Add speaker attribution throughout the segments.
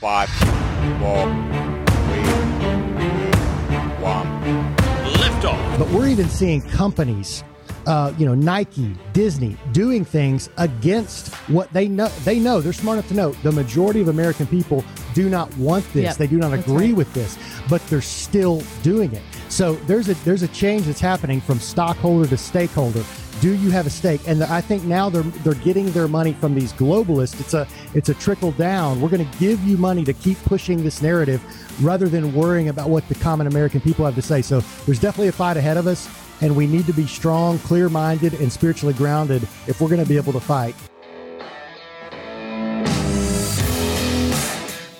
Speaker 1: Five, four, three, two, one.
Speaker 2: Liftoff.
Speaker 3: But we're even seeing companies, uh, you know, Nike, Disney, doing things against what they know. They know they're smart enough to know the majority of American people do not want this.
Speaker 4: Yep,
Speaker 3: they do not agree
Speaker 4: right.
Speaker 3: with this, but they're still doing it. So there's a there's a change that's happening from stockholder to stakeholder. Do you have a stake? And I think now they're they're getting their money from these globalists. It's a it's a trickle down. We're going to give you money to keep pushing this narrative, rather than worrying about what the common American people have to say. So there's definitely a fight ahead of us, and we need to be strong, clear minded, and spiritually grounded if we're going to be able to fight.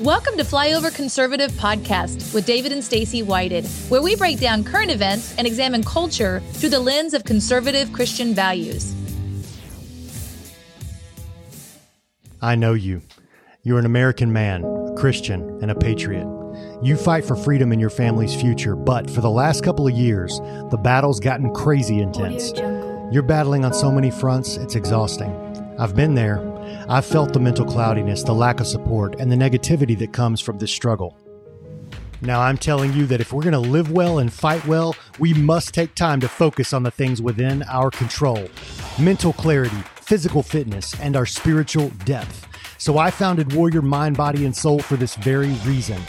Speaker 4: Welcome to Flyover Conservative Podcast with David and Stacy Whited, where we break down current events and examine culture through the lens of conservative Christian values.
Speaker 3: I know you. You're an American man, a Christian, and a patriot. You fight for freedom in your family's future, but for the last couple of years, the battle's gotten crazy intense. You're battling on so many fronts, it's exhausting. I've been there. I've felt the mental cloudiness, the lack of support, and the negativity that comes from this struggle. Now, I'm telling you that if we're going to live well and fight well, we must take time to focus on the things within our control mental clarity, physical fitness, and our spiritual depth. So I founded Warrior Mind, Body, and Soul for this very reason.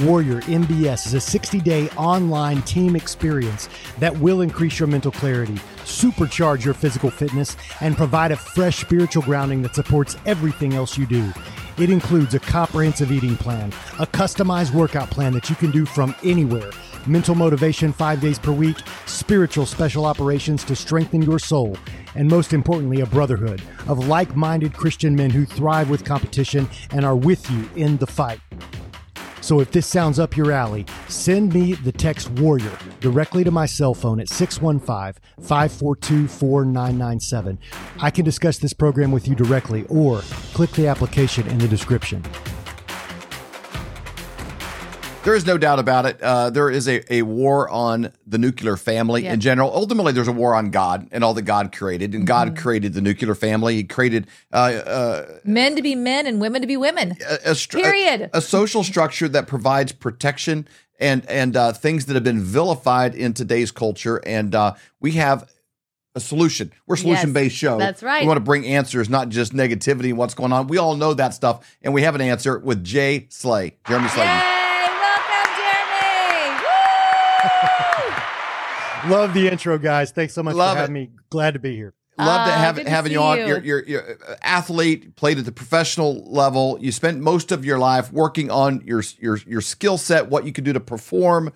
Speaker 3: Warrior MBS is a 60 day online team experience that will increase your mental clarity, supercharge your physical fitness, and provide a fresh spiritual grounding that supports everything else you do. It includes a comprehensive eating plan, a customized workout plan that you can do from anywhere, mental motivation five days per week, spiritual special operations to strengthen your soul, and most importantly, a brotherhood of like minded Christian men who thrive with competition and are with you in the fight. So if this sounds up your alley, send me the text Warrior directly to my cell phone at 615 542 4997. I can discuss this program with you directly or click the application in the description.
Speaker 5: There is no doubt about it. Uh, there is a, a war on the nuclear family
Speaker 4: Yeah.
Speaker 5: in general. Ultimately, there's a war on God and all that God created. And God
Speaker 4: Mm-hmm.
Speaker 5: created the nuclear family. He created uh, uh,
Speaker 4: Men to be men and women to be women.
Speaker 5: a, a, stru-
Speaker 4: Period.
Speaker 5: a, a social structure that provides protection and and uh, things that have been vilified in today's culture. And uh, we have a solution. We're a solution based show.
Speaker 4: that's right.
Speaker 5: We want to bring answers, not just negativity and what's going on. We all know that stuff, and we have an answer with Jay Slay, Jeremy Slay.
Speaker 3: Love the intro, guys. Thanks so much
Speaker 5: Love
Speaker 3: for having
Speaker 5: it.
Speaker 3: me. Glad to be here.
Speaker 5: Love to
Speaker 4: Ah,
Speaker 5: have
Speaker 4: good to
Speaker 5: having
Speaker 4: see
Speaker 5: you on.
Speaker 4: you.
Speaker 5: You're, you're, you're an athlete, played at the professional level. You spent most of your life working on your your your skill set, what you could do to perform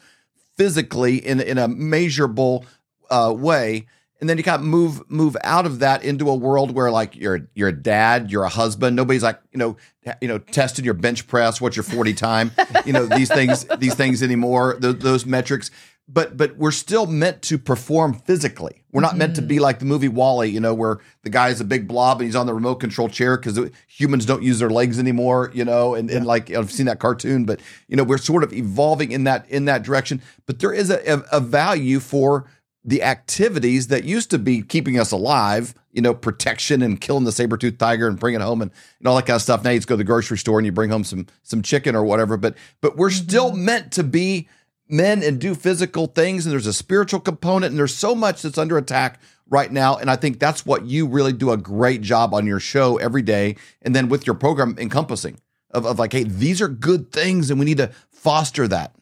Speaker 5: physically in in a measurable uh, way, and then you kind of move move out of that into a world where like you're you're a dad, you're a husband. Nobody's like you know you know testing your bench press, what's your forty time, you know these things these things anymore. Those, those metrics. But but we're still meant to perform physically. We're not meant to be mm-hmm. like the movie WALL-E, you know, where the guy is a big blob and he's on the remote control chair because humans don't use their legs anymore, you know. And, and like I've seen that cartoon, but you know, we're sort of evolving in that in that direction. But there is a, a, a value for the activities that used to be keeping us alive, you know, protection and killing the saber tooth tiger and bringing it home and, and all that kind of stuff. Now you just go to the grocery store and you bring home some some chicken or whatever. But but we're still mm-hmm. meant to be men and do physical things and there's a spiritual component and there's so much that's under attack right now and i think that's what you really do a great job on your show every day and then with your program encompassing of, of like hey these are good things and we need to foster that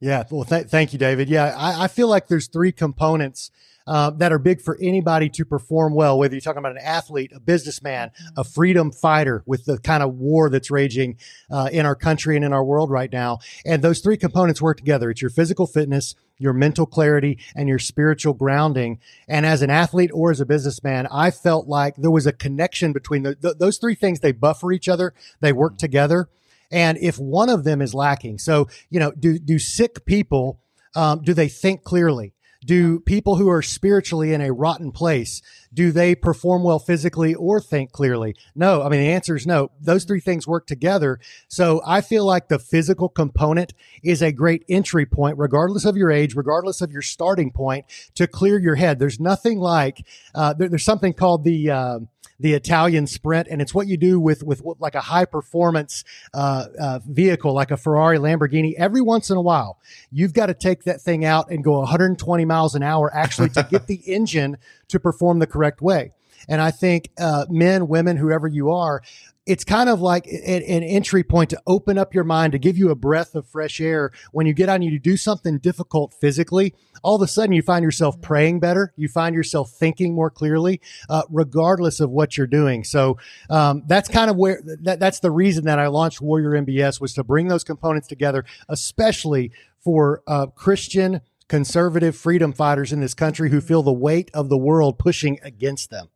Speaker 3: Yeah. Well, th- thank you, David. Yeah. I, I feel like there's three components uh, that are big for anybody to perform well, whether you're talking about an athlete, a businessman, a freedom fighter with the kind of war that's raging uh, in our country and in our world right now. And those three components work together. It's your physical fitness, your mental clarity, and your spiritual grounding. And as an athlete or as a businessman, I felt like there was a connection between the, th- those three things. They buffer each other. They work together. And if one of them is lacking, so, you know, do, do sick people, um, do they think clearly? Do people who are spiritually in a rotten place, do they perform well physically or think clearly? No. I mean, the answer is no. Those three things work together. So I feel like the physical component is a great entry point, regardless of your age, regardless of your starting point, to clear your head. There's nothing like, uh, there, there's something called the, uh, the Italian Sprint, and it's what you do with with like a high performance uh, uh, vehicle, like a Ferrari, Lamborghini. Every once in a while, you've got to take that thing out and go 120 miles an hour, actually, to get the engine to perform the correct way. And I think uh, men, women, whoever you are, it's kind of like an, an, entry point to open up your mind to give you a breath of fresh air when you get on you to do something difficult physically all of a sudden you find yourself mm-hmm. praying better you find yourself thinking more clearly uh, regardless of what you're doing so um, that's kind of where that, that's the reason that i launched warrior mbs was to bring those components together especially for uh, christian conservative freedom fighters in this country who feel the weight of the world pushing against them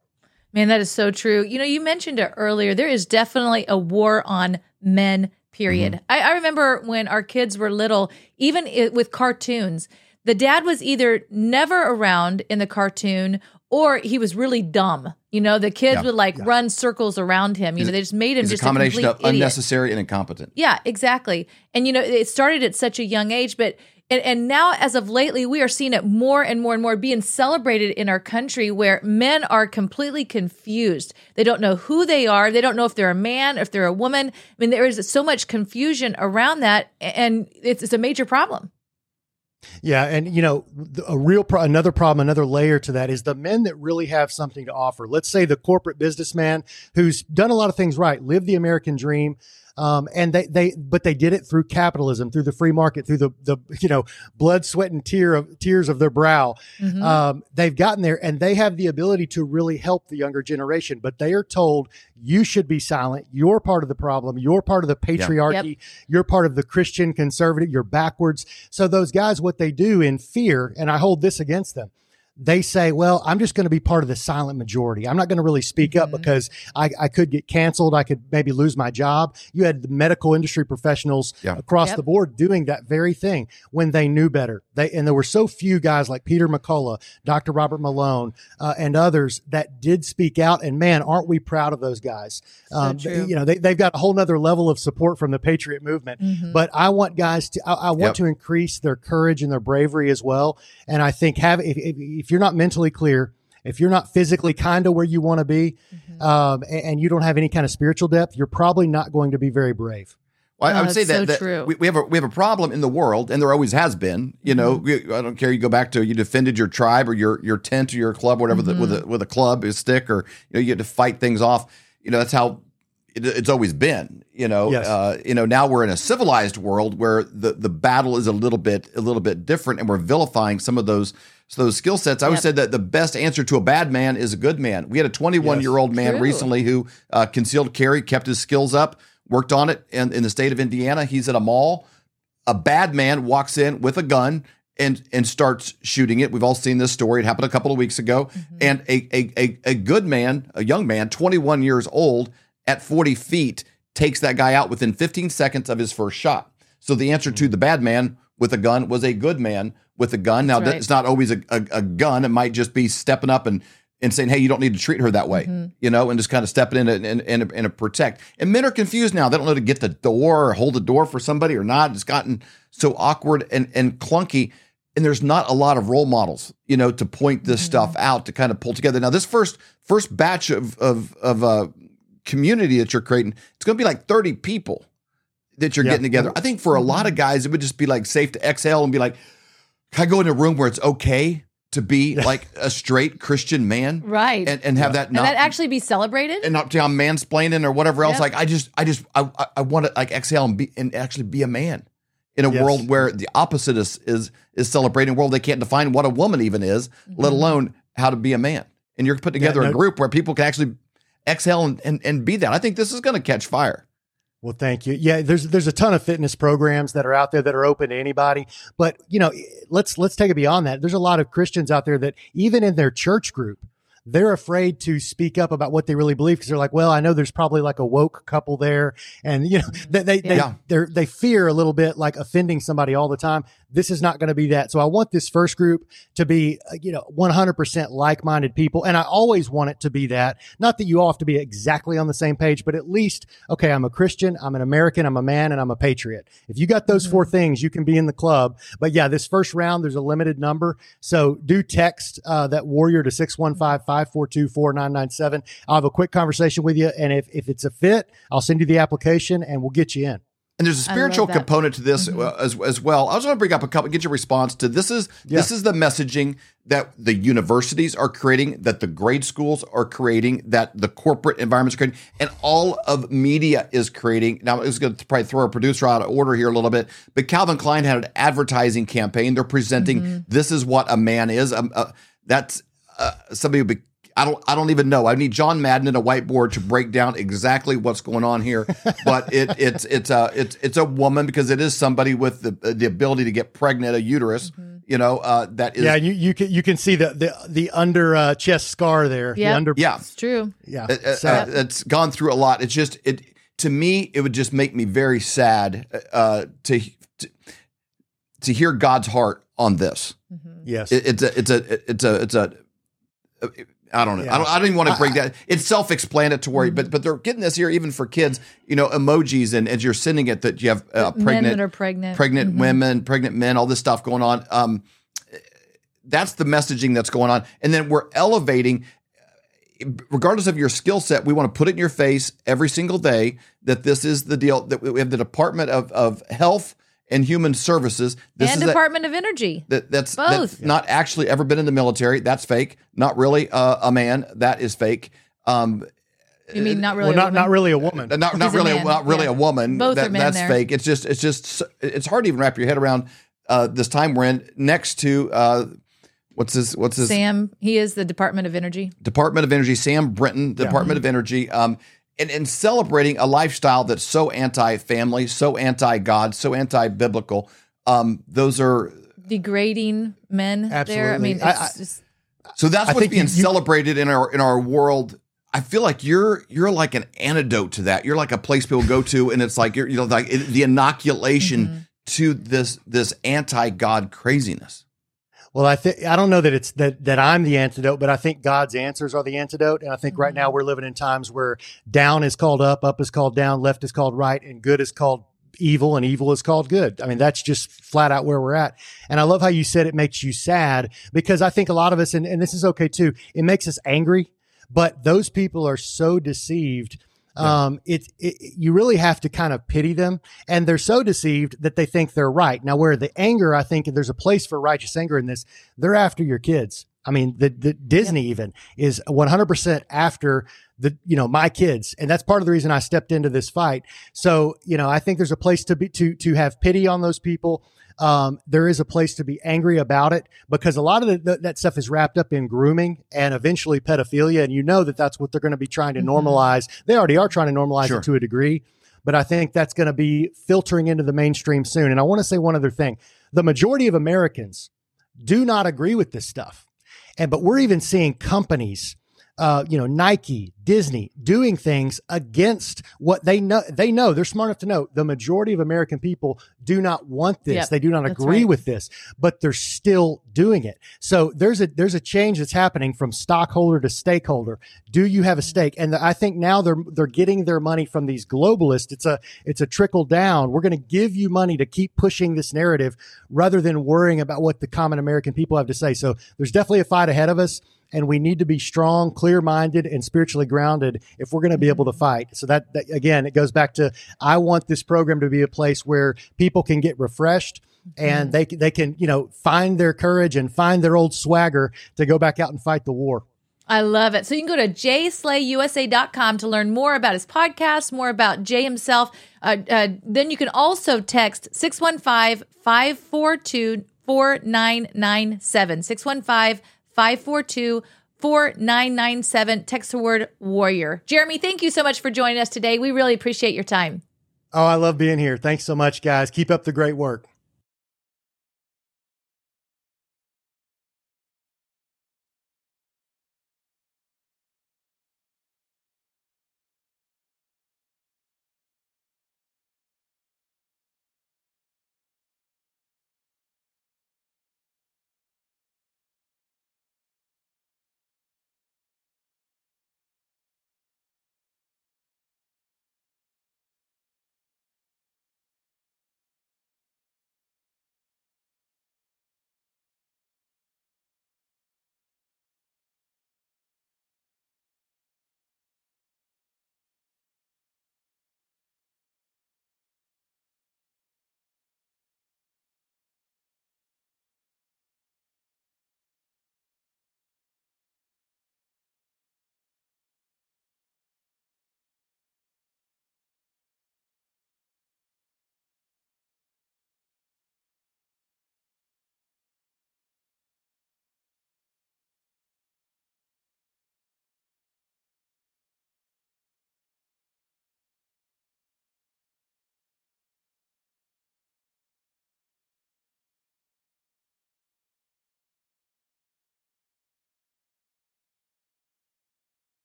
Speaker 4: Man, that is so true. You know, you mentioned it earlier. There is definitely a war on men, period. Mm-hmm. I, I, remember when our kids were little, even it, with cartoons, the dad was either never around in the cartoon or he was really dumb. You know, the kids yeah, would like yeah. run circles around him. You know, they just made him just
Speaker 5: a combination
Speaker 4: a
Speaker 5: of
Speaker 4: idiot.
Speaker 5: unnecessary and incompetent.
Speaker 4: Yeah, exactly. And you know, it started at such a young age, but and, and now, as of lately, we are seeing it more and more and more being celebrated in our country where men are completely confused. They don't know who they are. They don't know if they're a man, if they're a woman. I mean, there is so much confusion around that, and it's, it's a major problem.
Speaker 3: Yeah, and you know, a real pro- another problem, another layer to that is the men that really have something to offer. Let's say the corporate businessman who's done a lot of things right, lived the American dream, um, and they, they, but they did it through capitalism, through the free market, through the, the, you know, blood, sweat, and tear of tears of their brow. Mm-hmm. Um, they've gotten there and they have the ability to really help the younger generation, but they are told you should be silent. You're part of the problem. You're part of the patriarchy. Yep. You're part of the Christian conservative. You're backwards. So those guys, what they do in fear, and I hold this against them they say, well, I'm just going to be part of the silent majority. I'm not going to really speak mm-hmm. up because I, I, could get canceled. I could maybe lose my job. You had the medical industry professionals yeah. across yep. the board doing that very thing when they knew better. They, and there were so few guys like Peter McCullough, Dr. Robert Malone, uh, and others that did speak out. And man, aren't we proud of those guys? Um, you know, they, have got a whole nother level of support from the patriot movement, mm-hmm. but I want guys to, I, I want yep. to increase their courage and their bravery as well. And I think have, if, if, if you're not mentally clear, if you're not physically kind of where you want to be, mm-hmm. um, and, and, you don't have any kind of spiritual depth, you're probably not going to be very brave.
Speaker 5: Well, I, would say that, so that we, we, have a we have a problem in the world, and there always has been. You know, mm-hmm. we, I don't care. You go back to you defended your tribe or your your tent or your club, whatever mm-hmm. the, with a with a club, a stick, or you know, you get to fight things off. You know, that's how it, it's always been. You know, yes. uh, you know. Now we're in a civilized world where the the battle is a little bit a little bit different, and we're vilifying some of those so those skill sets. I always yep. said that the best answer to a bad man is a good man. We had a 21 yes, year old man true. recently who uh, concealed carry, kept his skills up, worked on it. And in the state of Indiana, he's at a mall. A bad man walks in with a gun and and starts shooting it. We've all seen this story. It happened a couple of weeks ago. Mm-hmm. And a, a a a good man, a young man, 21 years old, at 40 feet, takes that guy out within 15 seconds of his first shot. So the answer to the bad man with a gun was a good man with a gun. Now, right. it's not always a, a, a, gun. It might just be stepping up and, and saying, hey, you don't need to treat her that way, mm-hmm. you know, and just kind of stepping in and, and, and, and protect. And men are confused now. They don't know to get the door or hold the door for somebody or not. It's gotten so awkward and, and clunky. And there's not a lot of role models, you know, to point this mm-hmm. stuff out to kind of pull together. Now, this first first batch of of of uh, community that you're creating, it's going to be like 30 people that you're yeah. getting together. I think for a lot of mm-hmm. guys, it would just be like safe to exhale and be like, can I go in a room where it's okay to be like a straight Christian man,
Speaker 4: right?
Speaker 5: And, and have
Speaker 4: yeah.
Speaker 5: that not
Speaker 4: and that actually be celebrated,
Speaker 5: and not I'm mansplaining or whatever else. Yep. Like I just, I just, I, I want to like exhale and be and actually be a man in a yes. world where the opposite is is is celebrating. A world they can't define what a woman even is, mm-hmm. let alone how to be a man. And you're putting together yeah, no, a group where people can actually exhale and, and, and be that. I think this is going to catch fire.
Speaker 3: Well, thank you. Yeah, there's there's a ton of fitness programs that are out there that are open to anybody. But you know, let's let's take it beyond that. There's a lot of Christians out there that even in their church group, they're afraid to speak up about what they really believe because they're like, well, I know there's probably like a woke couple there, and you know they they
Speaker 5: Yeah.
Speaker 3: they they they fear a little bit like offending somebody all the time. This is not going to be that. So I want this first group to be uh, you know 100% like-minded people, and I always want it to be that. Not that you all have to be exactly on the same page, but at least okay, I'm a Christian, I'm an American, I'm a man, and I'm a patriot. If you got those four things, you can be in the club. But yeah, this first round, there's a limited number. So do text uh, that warrior to 615-542-4997. I'll have a quick conversation with you. And if, if it's a fit, I'll send you the application and we'll get you in.
Speaker 5: And there's a spiritual.
Speaker 4: Mm-hmm.
Speaker 5: component to this uh, as, as well. I just want to bring up a couple, get your response to this is this is the messaging that the universities are creating, that the grade schools are creating, that the corporate environments are creating, and all of media is creating. Now, it's going to probably throw our producer out of order here a little bit, but Calvin Klein had an advertising campaign. They're presenting
Speaker 4: Mm-hmm.
Speaker 5: this is what a man is. Um, uh, that's uh, somebody would be. I don't. I don't even know. I need John Madden and a whiteboard to break down exactly what's going on here. But it, it's it's a it's it's a woman because it is somebody with the the ability to get pregnant, a uterus. You know uh, that is
Speaker 3: Yeah, you, you can you can see the the, the under uh, chest scar there. The under
Speaker 5: yeah.
Speaker 4: It's true.
Speaker 3: yeah.
Speaker 5: Uh, uh,
Speaker 3: So-
Speaker 5: uh, it's gone through a lot. It's just it to me. It would just make me very sad uh, to, to to hear God's heart on this.
Speaker 3: yes.
Speaker 5: It, it's a it's a it's a it's a I don't know. I don't. I don't even want to break that. It's self-explanatory,
Speaker 4: Mm-hmm.
Speaker 5: but but they're getting this here even for kids. You know, emojis and as you're sending it that you have uh,
Speaker 4: Men
Speaker 5: pregnant,
Speaker 4: are pregnant.
Speaker 5: pregnant
Speaker 4: Mhm.
Speaker 5: women, pregnant men, all this stuff going on. Um, that's the messaging that's going on, and then we're elevating. Regardless of your skill set, we want to put it in your face every single day that this is the deal. That we have the Department of, of Health and Human Services. This
Speaker 4: and
Speaker 5: is that-
Speaker 4: Department of Energy.
Speaker 5: that that's
Speaker 4: Both.
Speaker 5: that's not actually ever been in the military. That's fake. Not really uh, a man. That is fake. Um,
Speaker 4: You mean not really?
Speaker 3: well,
Speaker 4: a
Speaker 3: not
Speaker 4: woman?
Speaker 3: not really a woman.
Speaker 5: not not
Speaker 4: He's a
Speaker 5: really
Speaker 4: man.
Speaker 5: not really
Speaker 4: Yeah.
Speaker 5: a woman.
Speaker 4: Both
Speaker 5: that,
Speaker 4: are men
Speaker 5: that's
Speaker 4: there.
Speaker 5: fake. It's just it's just it's hard to even wrap your head around uh, this time we're in. Next to uh, what's his what's his
Speaker 4: Sam. He is the Department of Energy.
Speaker 5: Department of Energy, Sam Brinton, Department of Energy, um, and, and celebrating a lifestyle that's so anti-family, so anti-God, so anti-biblical. Um, those are
Speaker 4: Degrading men there. I mean, it's
Speaker 3: I- I-
Speaker 4: just
Speaker 5: So that's
Speaker 3: I
Speaker 5: what's being
Speaker 3: you- you-
Speaker 5: celebrated in our in our world. I feel like you're you're like an antidote to that. You're like a place people go to, and it's like you're you know like it, the inoculation
Speaker 3: Mm-hmm.
Speaker 5: to this this anti God craziness.
Speaker 3: Well, I think I don't know that it's that that I'm the antidote, but I think God's answers are the antidote. And I think right now mm-hmm. we're living in times where down is called up, up is called down, left is called right, and good is called evil, and evil is called good. I mean, that's just flat out where we're at. And I love how you said it makes you sad because I think a lot of us, and, and this is okay too, it makes us angry. But those people are so deceived. Um, it, it, you really have to kind of pity them. And they're so deceived that they think they're right. Now, where the anger, I think there's a place for righteous anger in this. They're after your kids. I mean, the, the Disney even is 100% after the, you know, my kids. And that's part of the reason I stepped into this fight. So, you know, I think there's a place to be, to, to have pity on those people. Um, there is a place to be angry about it because a lot of the, the, that stuff is wrapped up in grooming and eventually pedophilia. And you know that that's what they're going to be trying to normalize. They already are trying to normalize
Speaker 5: Sure.
Speaker 3: it to a degree, but I think that's going to be filtering into the mainstream soon. And I want to say one other thing. The majority of Americans do not agree with this stuff. And, but we're even seeing companies, uh, you know, Nike, Disney doing things against what they know. They know they're smart enough to know the majority of American people do not want this.
Speaker 4: Yep,
Speaker 3: they do not agree
Speaker 4: right.
Speaker 3: with this, but they're still doing it. So there's a, there's a change that's happening from stockholder to stakeholder. Do you have a stake? And I think now they're, they're getting their money from these globalists. It's a, it's a trickle down. We're going to give you money to keep pushing this narrative rather than worrying about what the common American people have to say. So there's definitely a fight ahead of us and we need to be strong, clear minded, and spiritually grounded if we're going to be able to fight. So that, that again, it goes back to I want this program to be a place where people can get refreshed and they they can you know find their courage and find their old swagger to go back out and fight the war.
Speaker 4: I love it. So you can go to jslayusa.com to learn more about his podcast, more about Jay himself. Uh, uh, then you can also text 615 542 4997. 615 542 4997. Text the word warrior. Jeremy, thank you so much for joining us today. We really appreciate your time.
Speaker 3: Oh, I love being here. Thanks so much, guys. Keep up the great work.